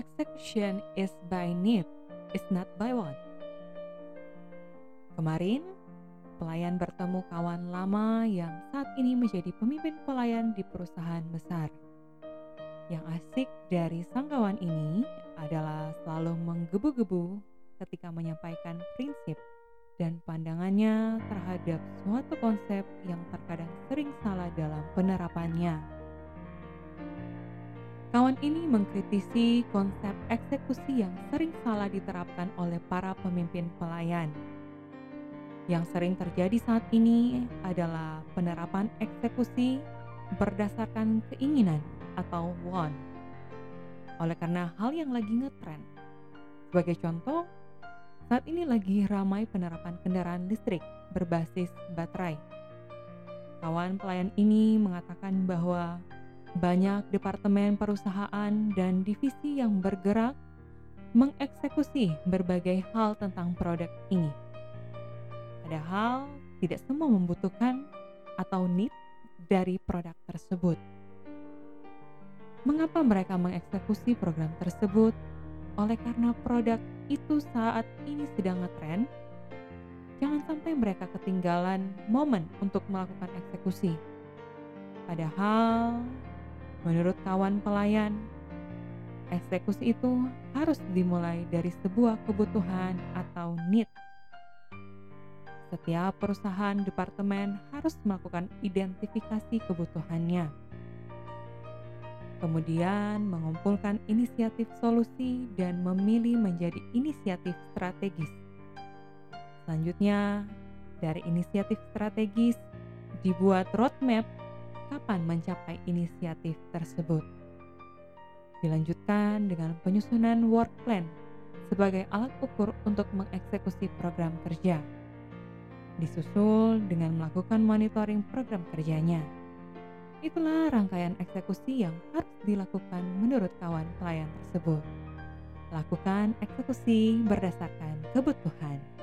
execution is by need, is not by want. Kemarin, pelayan bertemu kawan lama yang saat ini menjadi pemimpin pelayan di perusahaan besar. Yang asik dari sang kawan ini adalah selalu menggebu-gebu ketika menyampaikan prinsip dan pandangannya terhadap suatu konsep yang terkadang sering salah dalam penerapannya. Kawan ini mengkritisi konsep eksekusi yang sering salah diterapkan oleh para pemimpin pelayan. Yang sering terjadi saat ini adalah penerapan eksekusi berdasarkan keinginan atau want. Oleh karena hal yang lagi ngetrend. Sebagai contoh, saat ini lagi ramai penerapan kendaraan listrik berbasis baterai. Kawan pelayan ini mengatakan bahwa banyak departemen perusahaan dan divisi yang bergerak mengeksekusi berbagai hal tentang produk ini. Padahal tidak semua membutuhkan atau need dari produk tersebut. Mengapa mereka mengeksekusi program tersebut? Oleh karena produk itu saat ini sedang ngetren, jangan sampai mereka ketinggalan momen untuk melakukan eksekusi. Padahal, menurut kawan pelayan, eksekusi itu harus dimulai dari sebuah kebutuhan atau need. Setiap perusahaan departemen harus melakukan identifikasi kebutuhannya kemudian mengumpulkan inisiatif solusi dan memilih menjadi inisiatif strategis. Selanjutnya, dari inisiatif strategis dibuat roadmap kapan mencapai inisiatif tersebut. Dilanjutkan dengan penyusunan work plan sebagai alat ukur untuk mengeksekusi program kerja. Disusul dengan melakukan monitoring program kerjanya Itulah rangkaian eksekusi yang harus dilakukan menurut kawan pelayan tersebut. Lakukan eksekusi berdasarkan kebutuhan.